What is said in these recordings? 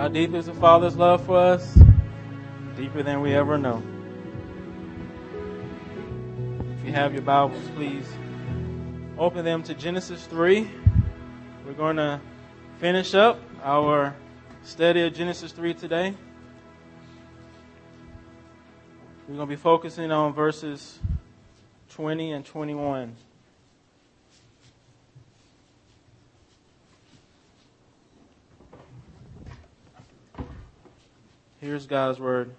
How deep is the Father's love for us? Deeper than we ever know. If you have your Bibles, please open them to Genesis 3. We're going to finish up our study of Genesis 3 today. We're going to be focusing on verses 20 and 21. Here's God's word.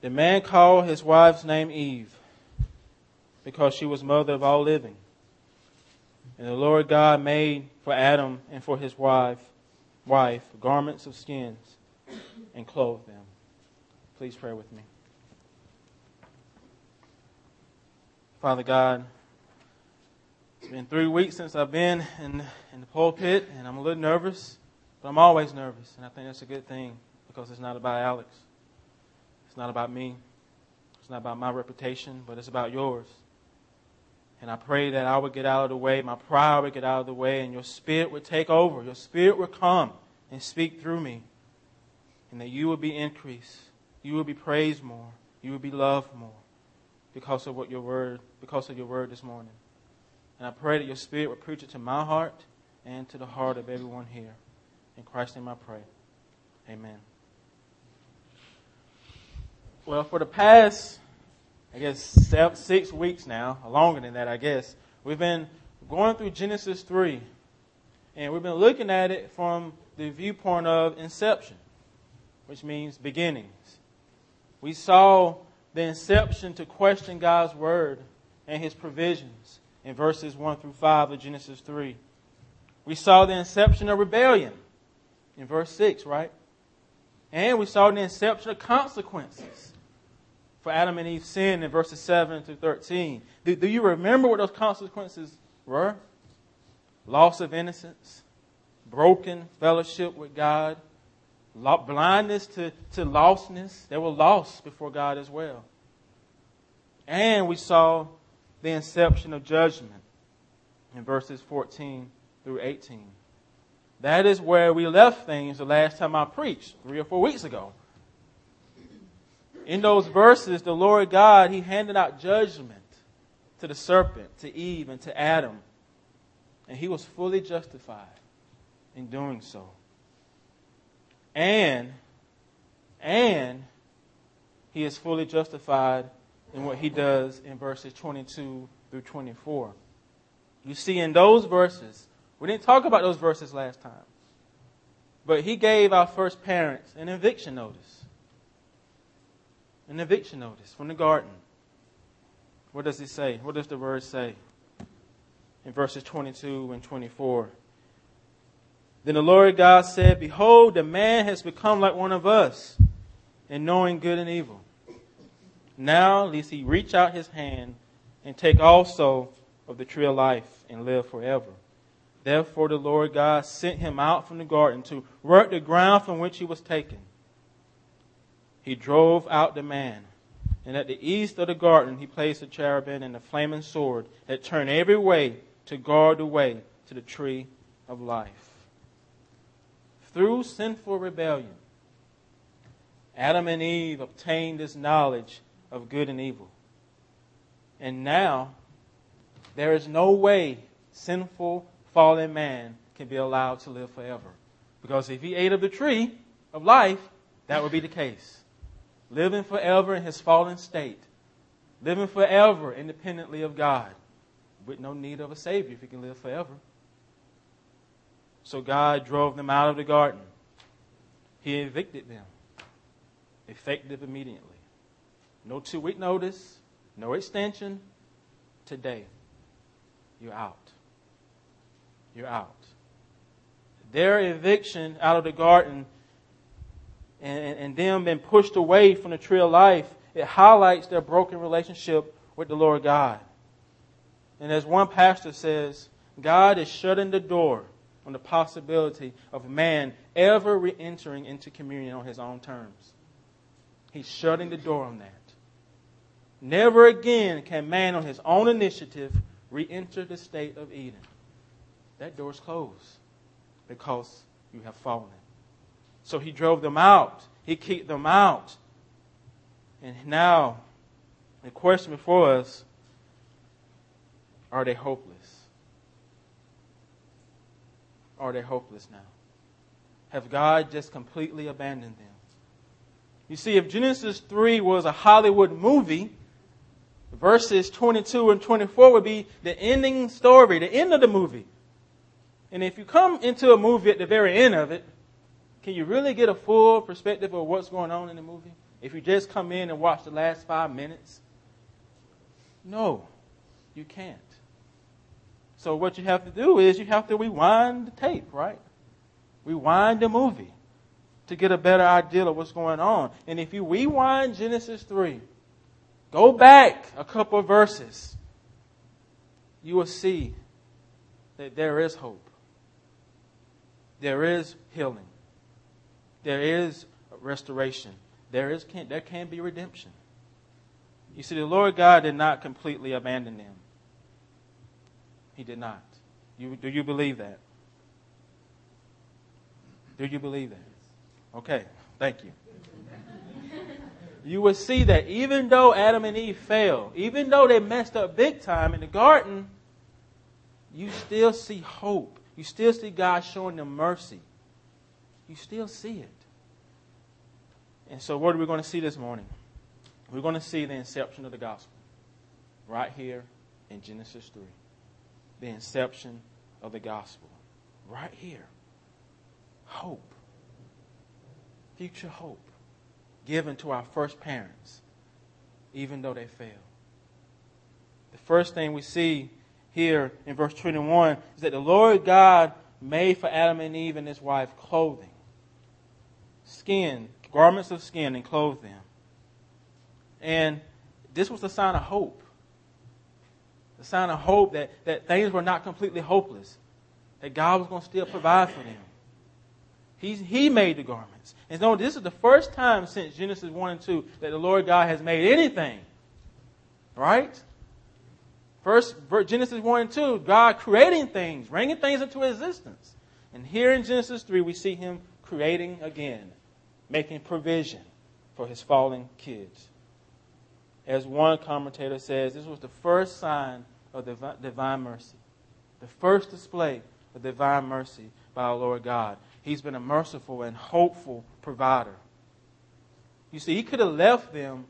The man called his wife's name Eve because she was mother of all living. And the Lord God made for Adam and for his wife, wife garments of skins and clothed them. Please pray with me. Father God, it's been three weeks since I've been in, in the pulpit, and I'm a little nervous. But I'm always nervous, and I think that's a good thing because it's not about Alex. It's not about me. It's not about my reputation, but it's about yours. And I pray that I would get out of the way, my pride would get out of the way, and your spirit would take over. Your spirit would come and speak through me. And that you would be increased. You would be praised more. You would be loved more because of what your word, because of your word this morning. And I pray that your spirit would preach it to my heart and to the heart of everyone here. In Christ's name I pray. Amen. Well, for the past, I guess, seven, six weeks now, longer than that, I guess, we've been going through Genesis 3. And we've been looking at it from the viewpoint of inception, which means beginnings. We saw the inception to question God's word and his provisions in verses 1 through 5 of Genesis 3. We saw the inception of rebellion in verse 6, right? And we saw the inception of consequences for Adam and Eve's sin in verses 7 through 13. Do, do you remember what those consequences were? Loss of innocence, broken fellowship with God, blindness to, to lostness. They were lost before God as well. And we saw the inception of judgment in verses 14 through 18. That is where we left things the last time I preached, three or four weeks ago. In those verses, the Lord God, He handed out judgment to the serpent, to Eve, and to Adam. And He was fully justified in doing so. And, and, He is fully justified in what He does in verses 22 through 24. You see, in those verses, we didn't talk about those verses last time. But he gave our first parents an eviction notice. An eviction notice from the garden. What does he say? What does the word say? In verses 22 and 24. Then the Lord God said, Behold, the man has become like one of us in knowing good and evil. Now, lest he reach out his hand and take also of the tree of life and live forever. Therefore, the Lord God sent him out from the garden to work the ground from which he was taken. He drove out the man, and at the east of the garden he placed a cherubim and a flaming sword that turned every way to guard the way to the tree of life. Through sinful rebellion, Adam and Eve obtained this knowledge of good and evil. And now, there is no way sinful fallen man can be allowed to live forever. Because if he ate of the tree of life, that would be the case. Living forever in his fallen state. Living forever independently of God. With no need of a Savior if he can live forever. So God drove them out of the garden. He evicted them. Effective immediately. No two week notice, no extension. Today, you're out you're out. Their eviction out of the garden and, and them being pushed away from the tree of life, it highlights their broken relationship with the Lord God. And as one pastor says, God is shutting the door on the possibility of man ever re entering into communion on his own terms. He's shutting the door on that. Never again can man, on his own initiative, re enter the state of Eden that door's closed because you have fallen. So he drove them out. He kicked them out. And now, the question before us are they hopeless? Are they hopeless now? Have God just completely abandoned them? You see, if Genesis 3 was a Hollywood movie, verses 22 and 24 would be the ending story, the end of the movie. And if you come into a movie at the very end of it, can you really get a full perspective of what's going on in the movie? If you just come in and watch the last five minutes? No, you can't. So what you have to do is you have to rewind the tape, right? Rewind the movie to get a better idea of what's going on. And if you rewind Genesis 3, go back a couple verses, you will see that there is hope. There is healing. There is restoration. There is can, there can be redemption. You see, the Lord God did not completely abandon them. He did not. You, do you believe that? Do you believe that? Okay, thank you. You will see that even though Adam and Eve failed, even though they messed up big time in the garden, you still see hope you still see God showing them mercy. You still see it. And so, what are we going to see this morning? We're going to see the inception of the gospel right here in Genesis 3. The inception of the gospel right here. Hope. Future hope given to our first parents, even though they failed. The first thing we see here in verse 21 is that the Lord God made for Adam and Eve and his wife clothing, skin, garments of skin, and clothed them. And this was a sign of hope. The sign of hope that, that things were not completely hopeless, that God was going to still provide for them. He, he made the garments. And so this is the first time since Genesis 1 and 2 that the Lord God has made anything. Right? First, Genesis 1 and 2, God creating things, bringing things into existence. And here in Genesis 3, we see him creating again, making provision for his fallen kids. As one commentator says, this was the first sign of divine mercy, the first display of divine mercy by our Lord God. He's been a merciful and hopeful provider. You see, he could have left them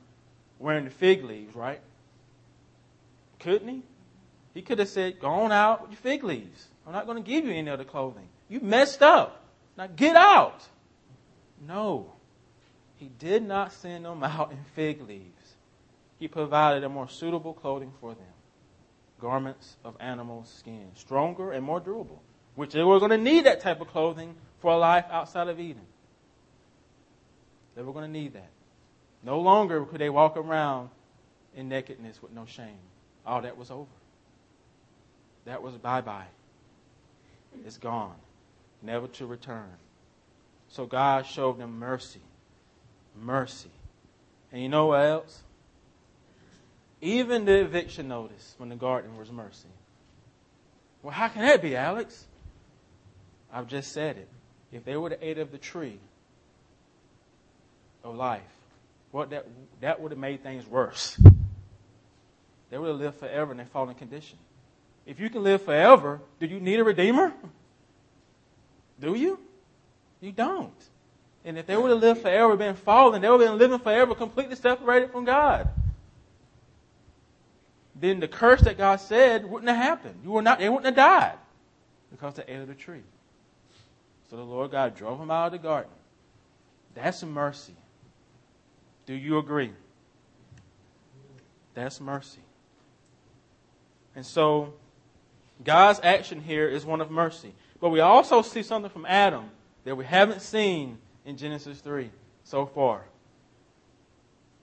wearing the fig leaves, right? Couldn't he? He could have said, Go on out with your fig leaves. I'm not going to give you any other clothing. You messed up. Now get out. No. He did not send them out in fig leaves. He provided a more suitable clothing for them garments of animal skin, stronger and more durable, which they were going to need that type of clothing for a life outside of Eden. They were going to need that. No longer could they walk around in nakedness with no shame. All that was over. That was bye bye. It's gone, never to return. So God showed them mercy. Mercy. And you know what else? Even the eviction notice from the garden was mercy. Well, how can that be, Alex? I've just said it. If they would have ate of the tree of life, what that that would have made things worse. They would have lived forever in their fallen condition. If you can live forever, do you need a redeemer? Do you? You don't. And if they would have lived forever, been fallen, they would have been living forever completely separated from God. Then the curse that God said wouldn't have happened. You were not, they wouldn't have died because they ate of the tree. So the Lord God drove them out of the garden. That's mercy. Do you agree? That's mercy. And so, God's action here is one of mercy. But we also see something from Adam that we haven't seen in Genesis 3 so far.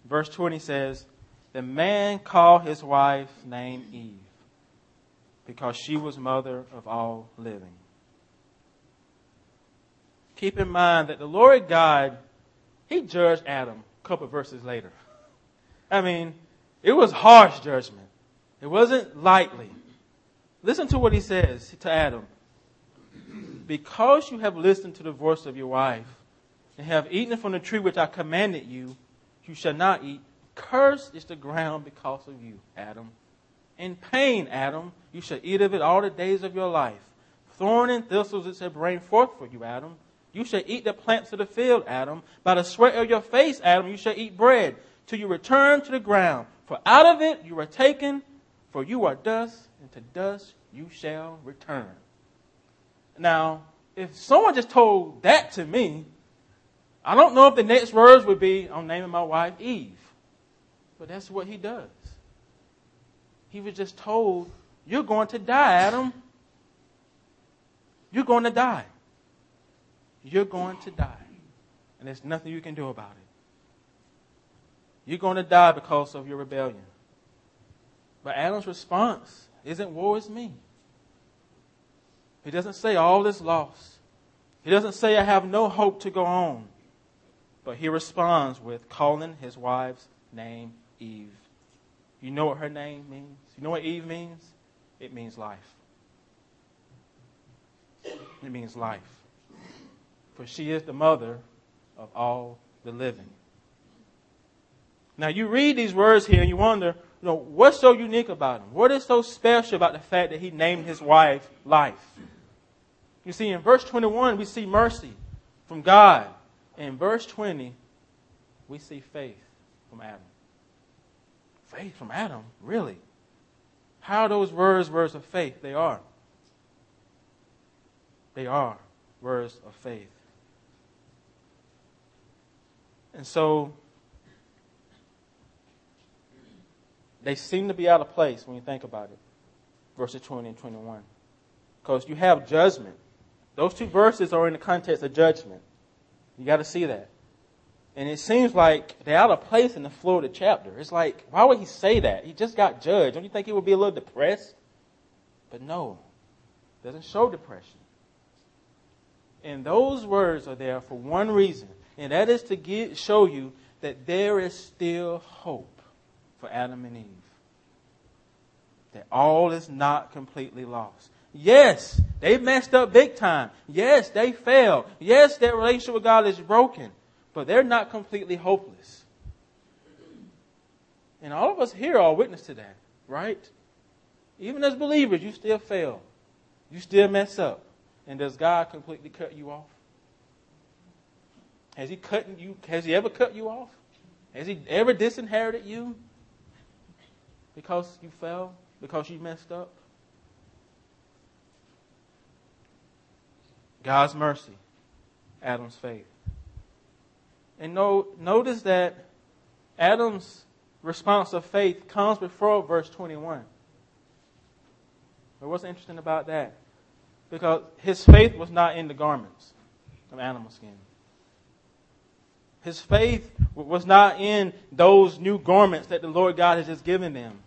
Verse 20 says, The man called his wife's name Eve because she was mother of all living. Keep in mind that the Lord God, he judged Adam a couple verses later. I mean, it was harsh judgment. It wasn't lightly. Listen to what he says to Adam. Because you have listened to the voice of your wife, and have eaten from the tree which I commanded you, you shall not eat. Cursed is the ground because of you, Adam. In pain, Adam, you shall eat of it all the days of your life. Thorn and thistles it shall bring forth for you, Adam. You shall eat the plants of the field, Adam. By the sweat of your face, Adam, you shall eat bread, till you return to the ground. For out of it you are taken, for you are dust, and to dust you shall return. Now, if someone just told that to me, I don't know if the next words would be, I'm naming my wife Eve. But that's what he does. He was just told, You're going to die, Adam. You're going to die. You're going to die. And there's nothing you can do about it. You're going to die because of your rebellion. But Adam's response isn't, Woe is me. He doesn't say, All is lost. He doesn't say, I have no hope to go on. But he responds with calling his wife's name Eve. You know what her name means? You know what Eve means? It means life. It means life. For she is the mother of all the living. Now you read these words here and you wonder, you know, what's so unique about him? What is so special about the fact that he named his wife life? You see, in verse 21, we see mercy from God. In verse 20, we see faith from Adam. Faith from Adam? Really? How those words words of faith? They are. They are words of faith. And so they seem to be out of place when you think about it. Verses 20 and 21. Because you have judgment. Those two verses are in the context of judgment. You got to see that. And it seems like they're out of place in the flow of the chapter. It's like, why would he say that? He just got judged. Don't you think he would be a little depressed? But no, doesn't show depression. And those words are there for one reason, and that is to get, show you that there is still hope for Adam and Eve. That all is not completely lost. Yes, they messed up big time. Yes, they failed. Yes, their relationship with God is broken. But they're not completely hopeless. And all of us here are witness to that, right? Even as believers, you still fail. You still mess up. And does God completely cut you off? Has he cut you has he ever cut you off? Has he ever disinherited you? Because you fell? Because you messed up? God's mercy, Adam's faith. And no, notice that Adam's response of faith comes before verse 21. But what's interesting about that? Because his faith was not in the garments of animal skin. His faith was not in those new garments that the Lord God has just given them.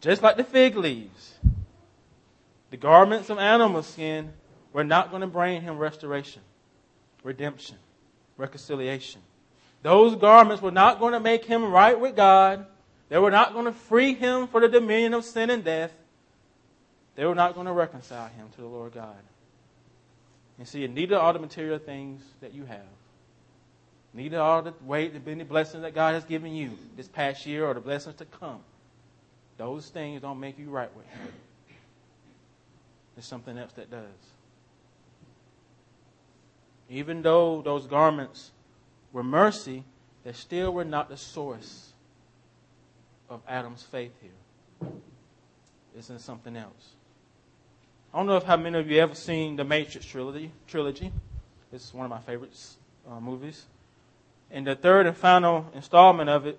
Just like the fig leaves. The garments of animal skin were not going to bring him restoration, redemption, reconciliation. Those garments were not going to make him right with God. They were not going to free him from the dominion of sin and death. They were not going to reconcile him to the Lord God. And see, neither are the material things that you have. Neither are the weight, the many blessings that God has given you this past year or the blessings to come. Those things don't make you right with Him. There's something else that does. Even though those garments were mercy, they still were not the source of Adam's faith here. It's in something else. I don't know if how many of you ever seen the Matrix trilogy. Trilogy. It's one of my favorite uh, movies. In the third and final installment of it,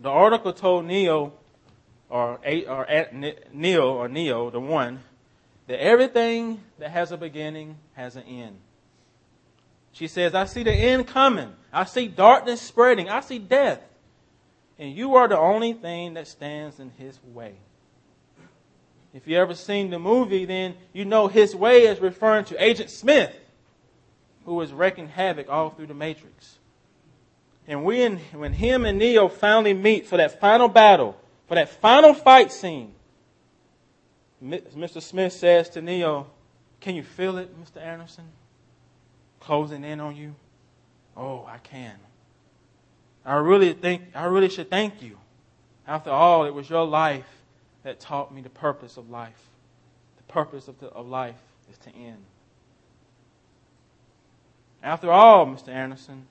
the Oracle told Neo, or, or Neo, or Neo, the one, that everything that has a beginning has an end. She says, I see the end coming. I see darkness spreading. I see death. And you are the only thing that stands in his way. If you ever seen the movie, then you know his way is referring to Agent Smith, who is was wreaking havoc all through the Matrix. And when, when him and Neo finally meet for that final battle, for that final fight scene, Mr. Smith says to Neo, Can you feel it, Mr. Anderson? Closing in on you? Oh, I can. I really think I really should thank you. After all, it was your life that taught me the purpose of life. The purpose of, the, of life is to end. After all, Mr. Anderson,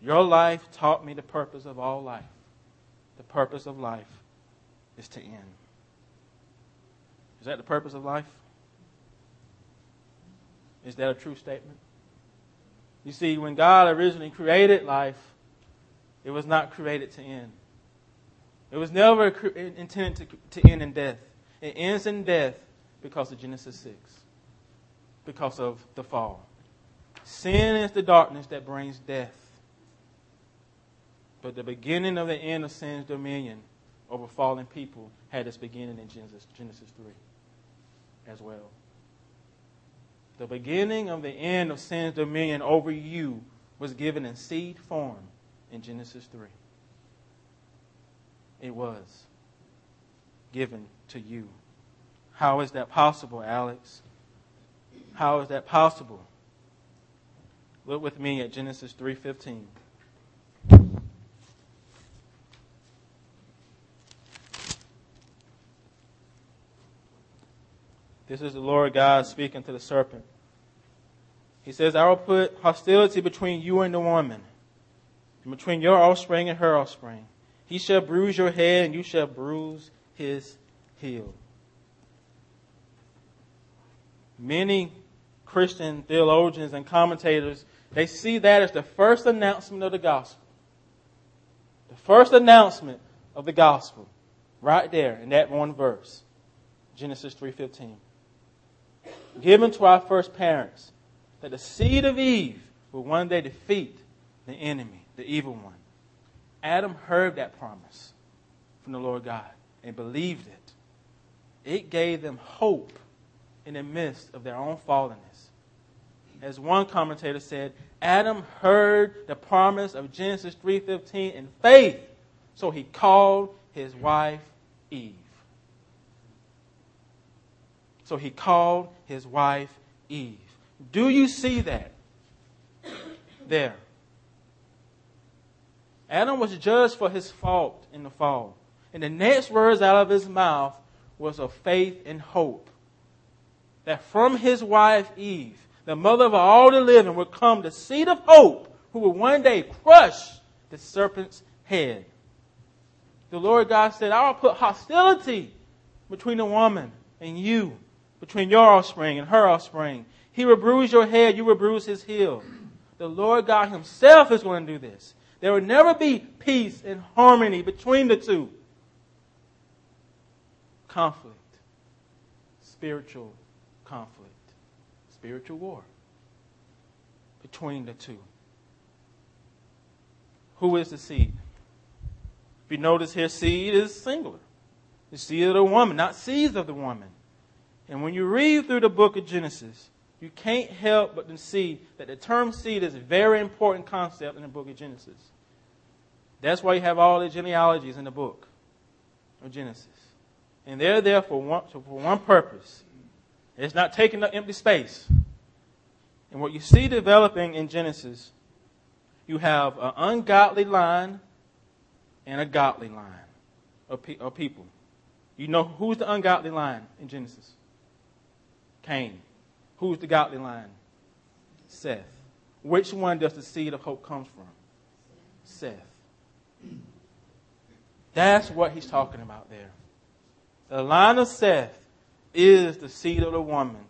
your life taught me the purpose of all life. The purpose of life is to end. Is that the purpose of life? Is that a true statement? You see, when God originally created life, it was not created to end. It was never intended to, to end in death. It ends in death because of Genesis 6, because of the fall. Sin is the darkness that brings death. But the beginning of the end of sin's dominion over fallen people had its beginning in Genesis, Genesis 3 as well. The beginning of the end of sin's dominion over you was given in seed form in Genesis 3. It was given to you. How is that possible, Alex? How is that possible? Look with me at Genesis 3:15. This is the Lord God speaking to the serpent. He says, I will put hostility between you and the woman, and between your offspring and her offspring. He shall bruise your head, and you shall bruise his heel. Many Christian theologians and commentators, they see that as the first announcement of the gospel. The first announcement of the gospel, right there in that one verse, Genesis 3:15 given to our first parents that the seed of Eve will one day defeat the enemy, the evil one. Adam heard that promise from the Lord God and believed it. It gave them hope in the midst of their own fallenness. As one commentator said, Adam heard the promise of Genesis 3:15 in faith, so he called his wife Eve. So he called his wife Eve. Do you see that? There. Adam was judged for his fault in the fall. And the next words out of his mouth was of faith and hope. That from his wife Eve, the mother of all the living, would come the seed of hope who would one day crush the serpent's head. The Lord God said, I will put hostility between the woman and you between your offspring and her offspring. He will bruise your head, you will bruise his heel. The Lord God Himself is going to do this. There will never be peace and harmony between the two. Conflict, spiritual conflict, spiritual war between the two. Who is the seed? If you notice here, seed is singular. The seed of the woman, not seeds of the woman. And when you read through the book of Genesis, you can't help but to see that the term seed is a very important concept in the book of Genesis. That's why you have all the genealogies in the book of Genesis. And they're there for one, for one purpose. It's not taking up empty space. And what you see developing in Genesis, you have an ungodly line and a godly line of, pe- of people. You know who's the ungodly line in Genesis? Cain. Who's the godly line? Seth. Which one does the seed of hope come from? Seth. That's what he's talking about there. The line of Seth is the seed of the woman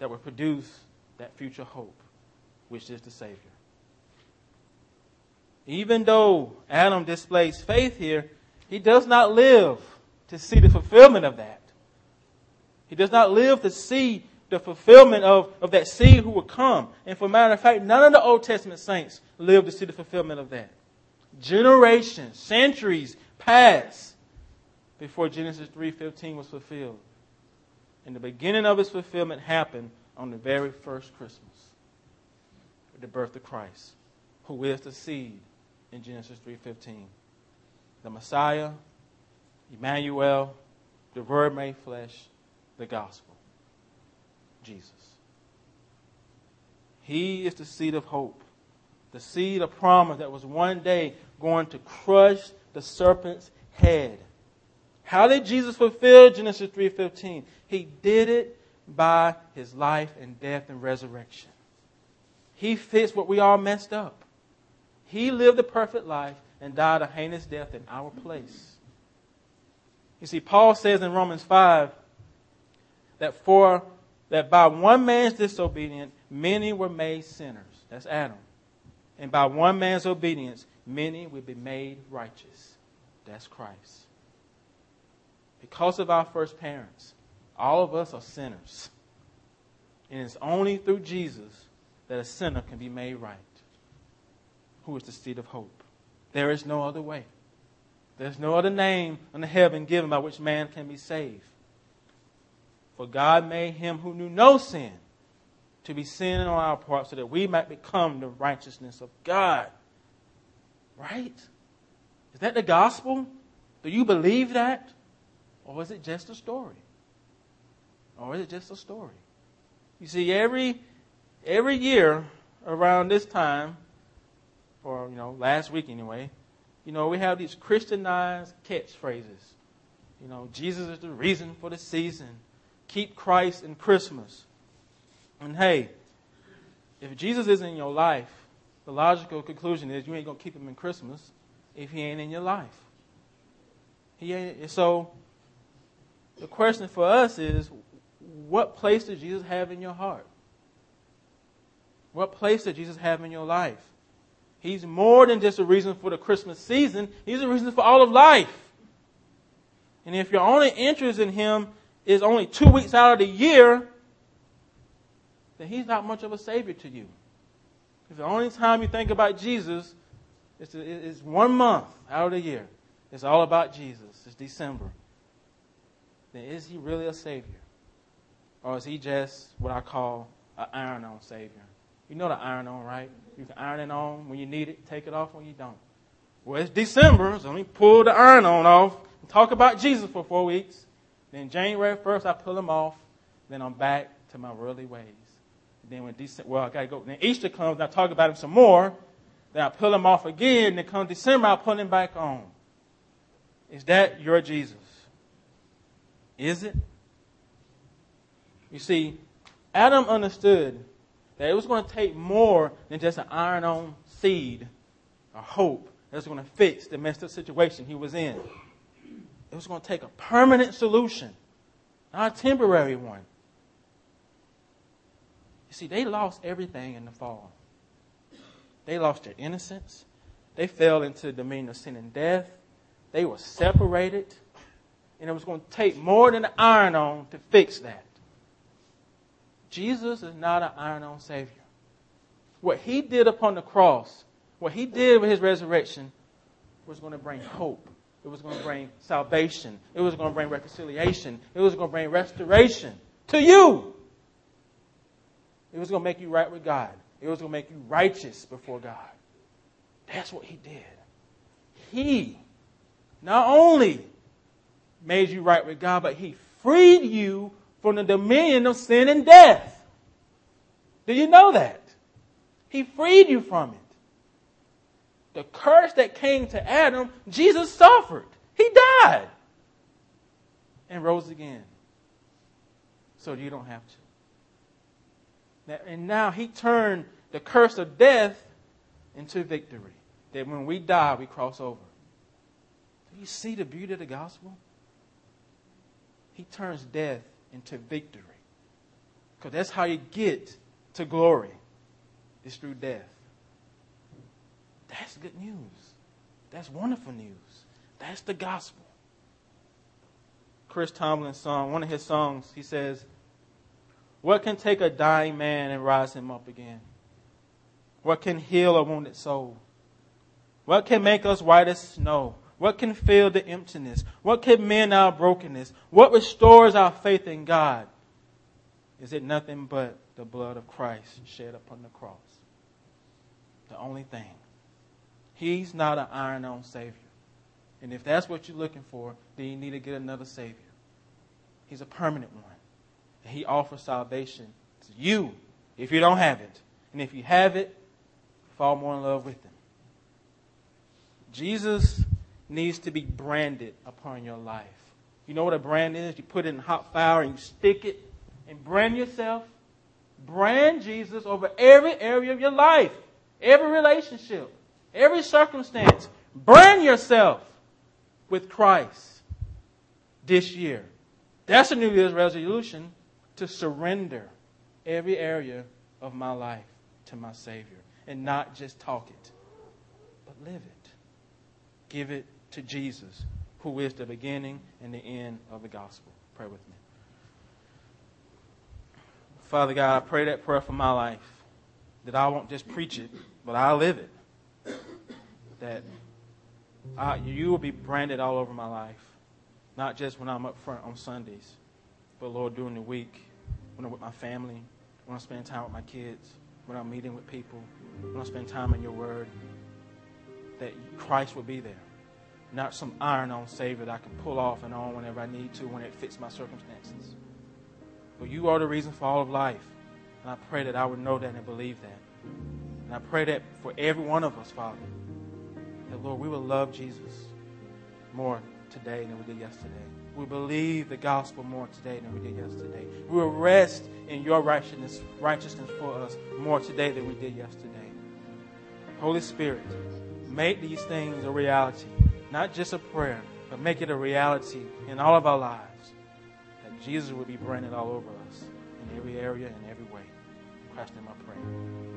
that will produce that future hope, which is the Savior. Even though Adam displays faith here, he does not live to see the fulfillment of that. He does not live to see the fulfillment of, of that seed who will come. And for a matter of fact, none of the Old Testament saints lived to see the fulfillment of that. Generations, centuries passed before Genesis 3.15 was fulfilled. And the beginning of its fulfillment happened on the very first Christmas, the birth of Christ, who is the seed in Genesis 3.15. The Messiah, Emmanuel, the Word made flesh, the gospel. Jesus. He is the seed of hope, the seed of promise that was one day going to crush the serpent's head. How did Jesus fulfill Genesis 3:15? He did it by his life and death and resurrection. He fixed what we all messed up. He lived a perfect life and died a heinous death in our place. You see, Paul says in Romans 5 that for that by one man's disobedience many were made sinners. That's Adam. And by one man's obedience many will be made righteous. That's Christ. Because of our first parents, all of us are sinners. And it's only through Jesus that a sinner can be made right, who is the seed of hope. There is no other way. There's no other name under heaven given by which man can be saved. For God made him who knew no sin to be sin on our part so that we might become the righteousness of God. Right? Is that the gospel? Do you believe that? Or is it just a story? Or is it just a story? You see, every every year around this time, or you know, last week anyway, you know, we have these Christianized catchphrases. You know, Jesus is the reason for the season. Keep Christ in Christmas. And hey, if Jesus isn't in your life, the logical conclusion is you ain't gonna keep him in Christmas if he ain't in your life. He ain't, so the question for us is what place does Jesus have in your heart? What place does Jesus have in your life? He's more than just a reason for the Christmas season, He's a reason for all of life. And if your only interest in Him is only two weeks out of the year, then He's not much of a Savior to you. If the only time you think about Jesus is, one month out of the year, it's all about Jesus, it's December, then is He really a Savior? Or is He just what I call an iron on Savior? You know the iron on, right? You can iron it on when you need it, take it off when you don't. Well, it's December, so let me pull the iron on off and talk about Jesus for four weeks. Then January 1st, I pull them off. Then I'm back to my worldly ways. Then when December, well, I gotta go. Then Easter comes, and I talk about him some more. Then I pull them off again. Then come December, I pull him back on. Is that your Jesus? Is it? You see, Adam understood that it was going to take more than just an iron on seed or hope that was going to fix the messed up situation he was in. It was going to take a permanent solution, not a temporary one. You see, they lost everything in the fall. They lost their innocence. They fell into the dominion of sin and death. They were separated. And it was going to take more than an iron on to fix that. Jesus is not an iron on Savior. What he did upon the cross, what he did with his resurrection, was going to bring hope. It was going to bring salvation. It was going to bring reconciliation. It was going to bring restoration to you. It was going to make you right with God. It was going to make you righteous before God. That's what he did. He not only made you right with God, but he freed you from the dominion of sin and death. Do you know that? He freed you from it. The curse that came to Adam, Jesus suffered. He died and rose again. So you don't have to. And now he turned the curse of death into victory. That when we die, we cross over. Do you see the beauty of the gospel? He turns death into victory. Because that's how you get to glory, is through death. Good news. That's wonderful news. That's the gospel. Chris Tomlin's song, one of his songs, he says, What can take a dying man and rise him up again? What can heal a wounded soul? What can make us white as snow? What can fill the emptiness? What can mend our brokenness? What restores our faith in God? Is it nothing but the blood of Christ shed upon the cross? The only thing. He's not an iron on Savior. And if that's what you're looking for, then you need to get another Savior. He's a permanent one. And he offers salvation to you if you don't have it. And if you have it, fall more in love with Him. Jesus needs to be branded upon your life. You know what a brand is? You put it in hot fire and you stick it and brand yourself. Brand Jesus over every area of your life, every relationship, every circumstance. burn yourself with Christ this year. That's a New Year's resolution to surrender every area of my life to my Savior and not just talk it, but live it. Give it to Jesus, who is the beginning and the end of the gospel. Pray with me. Father God, I pray that prayer for my life, that I won't just preach it, but I'll live it. That I, you will be branded all over my life, not just when I'm up front on Sundays, but Lord, during the week, when I'm with my family, when I spend time with my kids, when I'm meeting with people, when I spend time in your word, that Christ will be there. Not some iron on Savior that I can pull off and on whenever I need to when it fits my circumstances. But you are the reason for all of life. And I pray that I would know that and believe that. And I pray that for every one of us, Father, that, Lord, we will love Jesus more today than we did yesterday. We believe the gospel more today than we did yesterday. We will rest in your righteousness, righteousness for us more today than we did yesterday. Holy Spirit, make these things a reality, not just a prayer, but make it a reality in all of our lives. That Jesus will be branded all over us in every area and every way. Christ in Christ's name I pray.